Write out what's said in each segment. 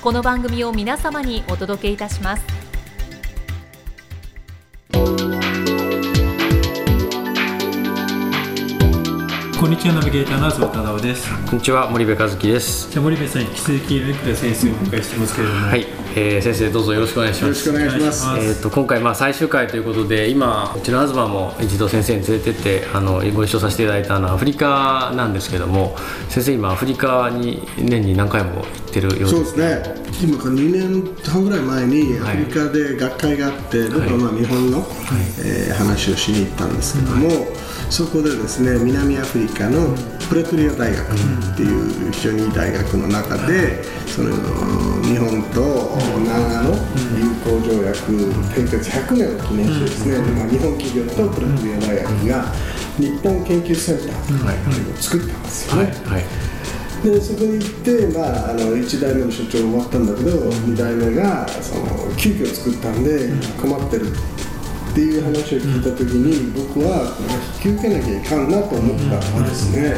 この番組を皆様にお届けいたします。こんにちはナビゲーターの東忠夫です。こんにちは森部和樹です。じゃあ森部さん引き続きルック先生をお迎えしてますけれども。はい、えー、先生どうぞよろしくお願いします。よろしくお願いします。えー、と今回まあ最終回ということで今うちの東も一度先生に連れてってあのご一緒させていただいたのはアフリカなんですけども先生今アフリカに年に何回も行ってるようそうですね。今から2年半ぐらい前にアフリカで学会があって、僕はまあ日本の、えー話をしに行ったんですけども、そこでですね南アフリカのプレトリア大学っていう非常にいい大学の中でその日本と長野友好条約締結100年を記念してですね、まあ、日本企業とプレトリア大学が日本研究センターを作ったんですよね。はい。でそこに行って、まあ、あの1代目の所長終わったんだけど2代目がその急遽作ったんで困ってるっていう話を聞いた時に僕はこれは引き受けなきゃいかんなと思ったのはですね。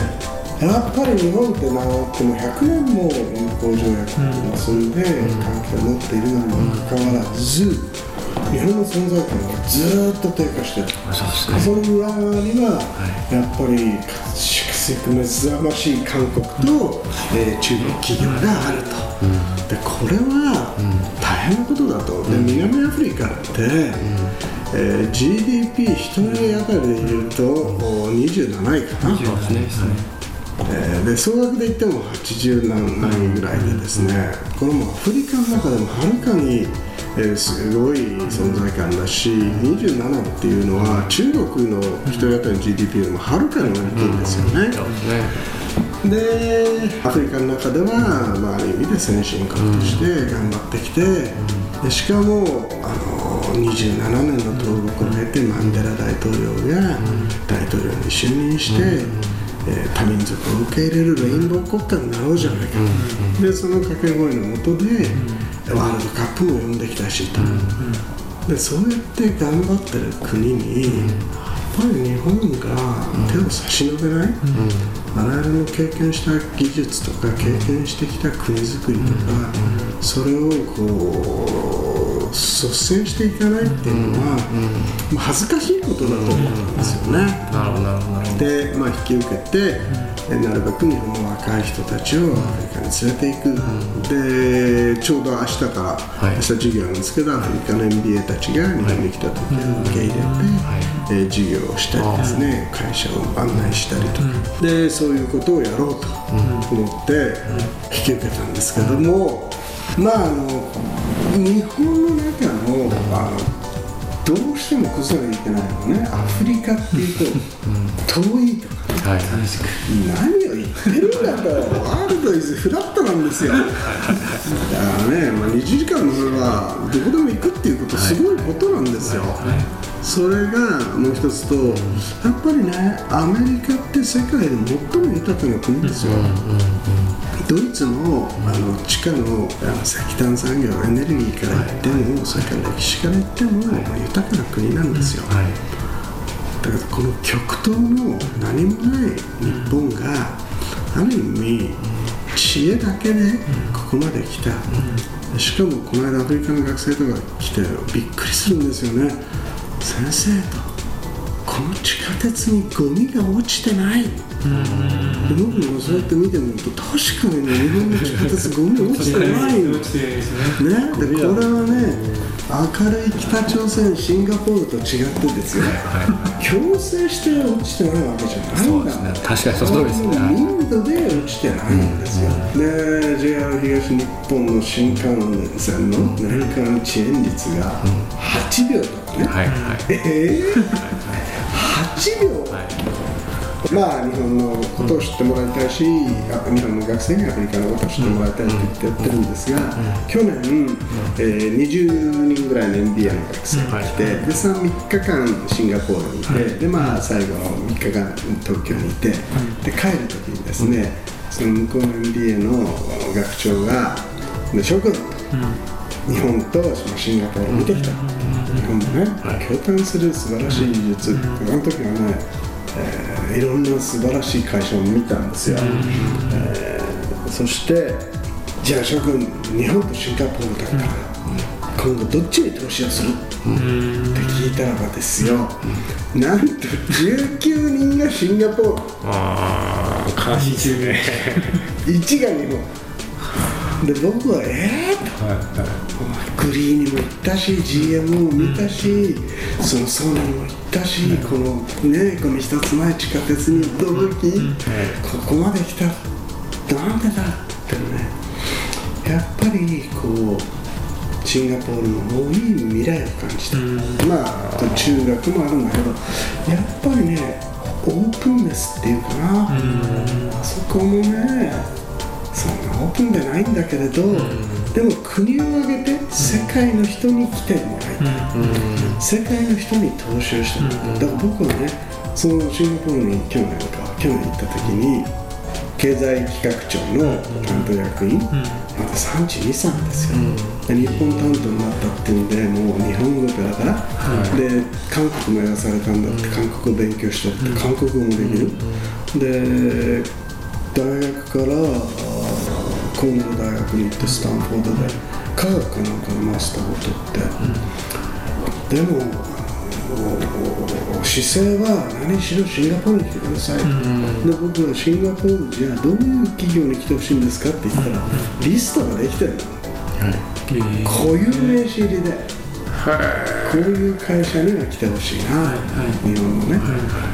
やっぱり日本ってなっても100年も友好条約を結ん。で関係を持っているのにもかかわらず日本の存在感がずっと低下してる。その裏側にはやっぱり粛々目覚ましい韓国と、えー中国企業があると、でこれは大変なことだと、で南アフリカって、えー GDP1 人当たりで言うとお27位かな、そうですね。えーで総額で言っても80何何位ぐらいでですね、これもアフリカの中でもはるかに、えーすごい存在感だし27っていうのは中国の1人当たりの GDP よりもはるかに大きいんですよね。でアフリカの中では、まあ、ある意味で先進国として頑張ってきて、でしかもあの27年の投獄を経てマンデラ大統領が大統領に就任して、えー多民族を受け入れるレインボー国家になろうじゃないか、でその掛け声のもとで、ワールドカップも呼んできたしと、でそうやって頑張ってる国に、やっぱり日本が手を差し伸べない、我々の経験した技術とか経験してきた国づくりとか、それをこう率先していかないっていうのは、まあ恥ずかしいことだと思うんですよね。なるほどなるほどで、まあ、引き受けて、えなるべく日本の若い人たちをアフリカに連れていく、でちょうど明日から、い。明日授業なんですけどアフリカの MBA たちが日本に来た時は受け入れて、えー授業をしたりですね会社を案内したりとか、でそういうことをやろうと思って引き受けたんですけども、まああの日本の中のあのどうしても崩さなきゃいけないのね。アフリカっていうと、遠いとかはい何を言ってるんだと。ワールドイズフラットなんですよ。だからね、まあ、20時間のそれはどこでも行くっていうことすごいことなんですよ、それがもう一つとやっぱりねアメリカって世界で最も豊かな国ですよ、ドイツのあの地下のあの石炭産業エネルギーから言ってもそれから歴史から言っても、まあ豊かな国なんですよ、だからこの極東の何もない日本がある意味知恵だけでここまで来た、しかもこの間アフリカの学生とか来てびっくりするんですよね。先生との地下鉄にゴミが落ちてない、で僕もそうやって見てみると確かにね日本の地下鉄ゴミ落ちてないの落ちてないですね。ね、でこれはね明るい北朝鮮シンガポールと違ってですよ、強制して落ちてないわけじゃないんだ。ね。確かにその通りですね。インドで落ちてないんですよ、で JR 東日本の新幹線の年間遅延率が8秒とかね、はいはい。えー、8秒、まあ日本のことを知ってもらいたいし、あ日本の学生にアフリカのことを知ってもらいたいって言ってやってるんですが、去年、えー20人ぐらいの MBA の学生が来て、でその3日間シンガポールにいて、でまあ最後の3日間東京にいて、で帰る時にですね、その向こうの MBA の学長が「で諸君」と。日本とそのシンガポールを見てきた、日本もね、共感する素晴らしい技術、あの時はね、えーいろんな素晴らしい会社を見たんですよ、えーそしてじゃあ諸君日本とシンガポールだったら、今後どっちに投資をする？って聞いたらばですよ、なんと19人がシンガポール。ああ悲しいですね。1が日本で僕はええー、と、グリーンにも行ったし GM も見たし、そのソニーも行ったし、このねこの一つ前地下鉄に驚き、ここまで来た。なんでだってねやっぱりこうシンガポールのもういい未来を感じた、まあ中学もあるんだけどやっぱりねオープンネスっていうかな、あそこもねそんなオープンでないんだけれど、でも国を挙げて世界の人に来てもらいたい、世界の人に投資をしてもらいたい、だから僕はねそのシンガポールに去年か去年行った時に経済企画庁の担当役員、まだ32歳ですよ、で日本担当になったっていうんでもう日本語ペラペラ、で韓国もやらされたんだって、韓国語勉強してって、韓国語もできる、で大学からあーコーネル大学に行ってスタンフォードで科学かなんかのマスターを取って、でも姿勢は何しろシンガポールに来てください、で僕はシンガポールじゃあどういう企業に来てほしいんですかって言ったら、リストができてるの。こういう名刺入りで、こういう会社には来てほしいな、日本のね、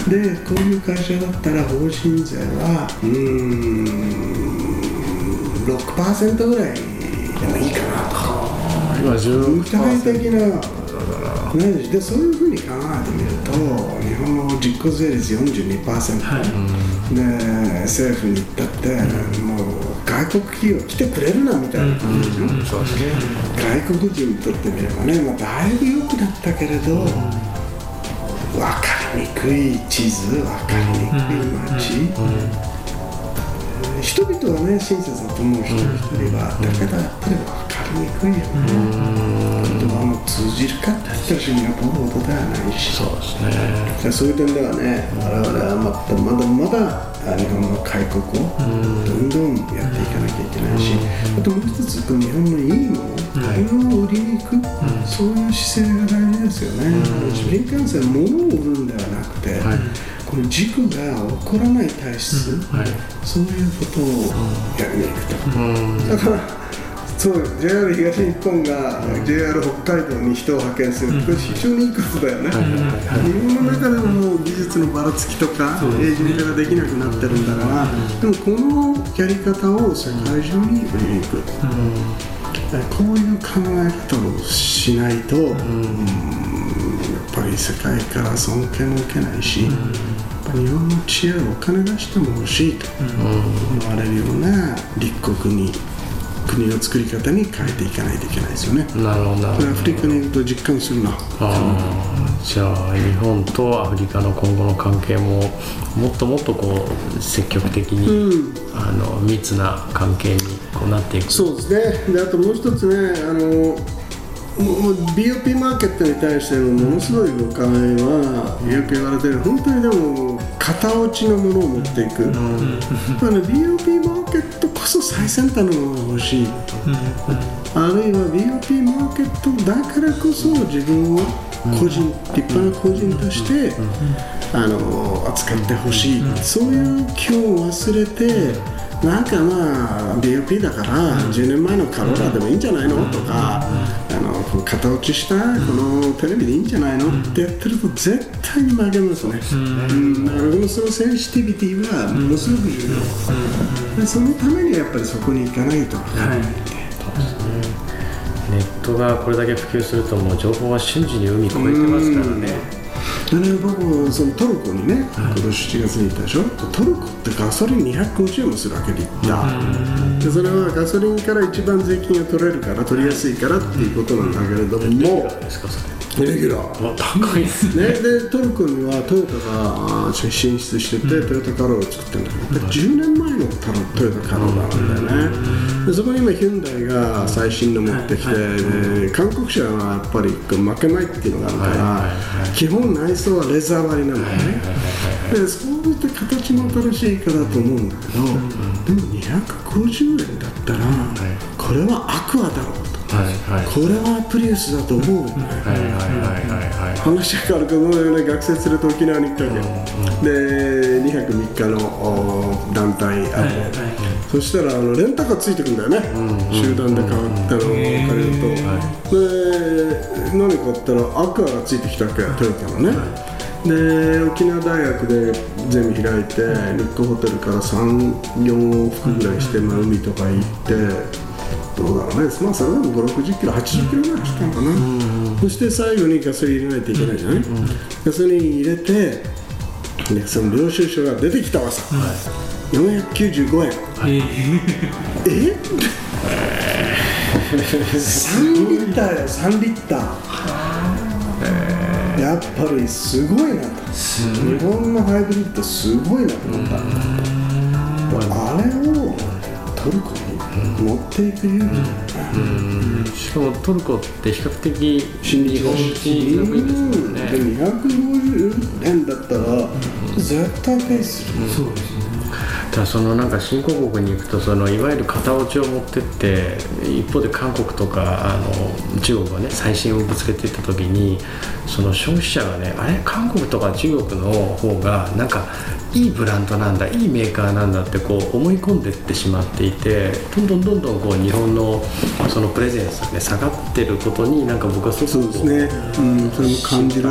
でこういう会社だったら法人税はうーん6%ぐらいでもいいかなと今10具体的なねでそういうふうに考えてみると日本の実効税率42%、で政府に行ったって、もう外国企業来てくれるなみたいな感じでしょ、そうですね。外国人にとってみればね、まあ、だいぶ良くなったけれど、分かりにくい地図分かりにくい街、人々はね親切だと思う一人一人は、だけどやっぱり分かりにくいよね、言葉も通じるかって言ったらシンガポールほどではないし。そうですね。でそういう点ではね我々はまたまだまだあ日本の開国をどんどんやっていかなきゃいけないし、あともう一つ日本のいいもの、を売りに行く、そういう姿勢が大事ですよね、新幹線物を売るんではなくて、この事故が起こらない体質、そういうことをやりに行くと、だからそう JR 東日本が JR 北海道に人を派遣する、これ非常にいいことだよね、日本の中でももう技術のばらつきとか、エージェントができなくなってるんだから、でもこのやり方を世界中に売りに行く、こういう考え方をしないと、うん。やっぱり世界から尊敬も受けないし、やっぱり日本の知恵をお金出しても欲しいと思われるような立国に国の作り方に変えていかないといけないですよね。なるほどアフリカにいると実感するな。じゃあ日本とアフリカの今後の関係ももっともっとこう積極的に、あの密な関係にこうなっていくそうですね。であともう一つね、あのもう BOP マーケットに対してのものすごい誤解はよく言われてる本当にでも型落ちのものを持っていく、だからね BOP マーケットこそ最先端のものが欲しい、あるいは BOP マーケットだからこそ自分を個人、立派な個人として、あの扱ってほしい、そういう気を忘れてなんかまあ BOP だから10年前のカローラでもいいんじゃないの？とか、あのこう型落ちしたこのテレビでいいんじゃないの？ってやってると絶対に負けますね、うん、だからそのセンシティビティはものすごく重要、でそのためにはやっぱりそこに行かないと、ネットがこれだけ普及するともう情報は瞬時に海越えてますからねでね、僕そのトルコにね、今年7月に行ったでしょ？トルコってガソリン250円もするわけで行った。でそれはガソリンから一番税金が取れるから取りやすいからっていうことなんだけれども、ですかレギュラー。あ高いですね。ね、でトルコにはトヨタが進出してて、トヨタカローラを作ってるんだけど、で10年前のタロトヨタカローラなんだよね、でそこに今ヒュンダイが最新の持ってきて、で韓国車はやっぱり負けないっていうのがあるから、基本内装はレザー割りなんだよね、でそういった形の新しい言い方だと思うんだけど、でも250円だったら、これはアクアだろうと。はいはい。これはプリウスだと思うよ。ね、話が変わるけど、ね、学生連れて沖縄に行ったわけ、で2泊3日のお団体ある、そしたらあのレンタカーついてくんだよね、集団で買ったのを借りると、で何かあったらアクアがついてきたわけトヨタのね、で沖縄大学でゼミ開いて日光ホテルから34往復ぐらいして、まあ、海とか行ってどうだろうね、まあ、それでも5、60キロ、80キロぐらい走ったのかな、そして最後にガソリン入れないといけないじゃない、ガソリン入れて、でその領収書が出てきたわさ、495円、え？3リッターよ、3リッター。やっぱりすごいなと。日本のハイブリッドすごいなと思った。あれをトルコに持っていく勇気しかもトルコって比較的新日本人強いですもんねで250円だったら絶対ペース。するただそのなんか新興国に行くとそのいわゆる型落ちを持ってって一方で韓国とかあの中国がね最新をぶつけていった時にその消費者がねあれ？韓国とか中国の方がなんかいいブランドなんだいいメーカーなんだってこう思い込んでってしまっていてどんどんどんどんこう日本のそのプレゼンスがね下がってることになんか僕はすそうごくですね、うん、それも感じる、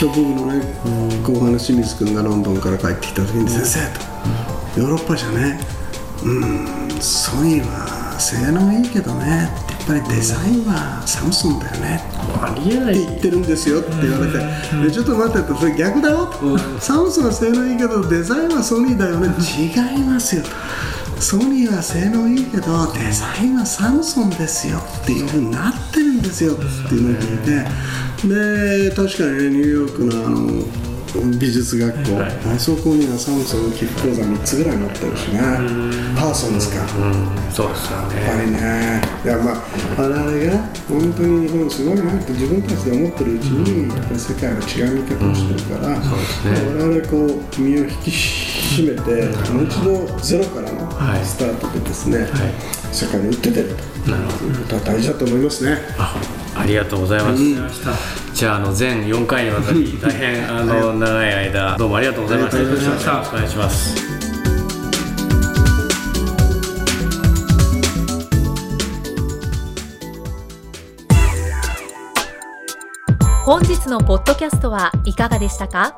僕のね、後輩の清水君がロンドンから帰ってきた時に、先生と、ヨーロッパじゃね、うん、ソニーは性能いいけどね、やっぱりデザインはサムスンだよね。ありえない。って言ってるんですよって言われて、でちょっと待ってとそれ逆だよ。と、サムスンは性能いいけどデザインはソニーだよね。違いますよと。ソニーは性能いいけどデザインはサムソンですよっていうふうになってるんですよっていうのを聞いて。で確かにねニューヨークのあの美術学校、はい。あそこにはサムソンの寄付講座3つぐらい持ってるしねパーソンですか、うん。そうですよやっぱねりね、いやまあ、我々が本当に日本すごいなって自分たちで思ってるうちに、やっぱり世界は違う見方をしてるから、そうですね。我々こう身を引き締めて、もう一度ゼロからのはい。スタートでですね、はい。世界に打って出ると。いうことは大事だと思いますね。あありがとうございます、じゃああの全4回にわたり大変あの長い間どうもありがとうございました。ありがとうございました。よろしくお願いします。本日のポッドキャストはいかがでしたか？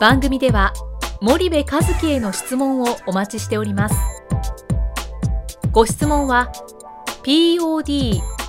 番組では森部和樹への質問をお待ちしております。ご質問は podcast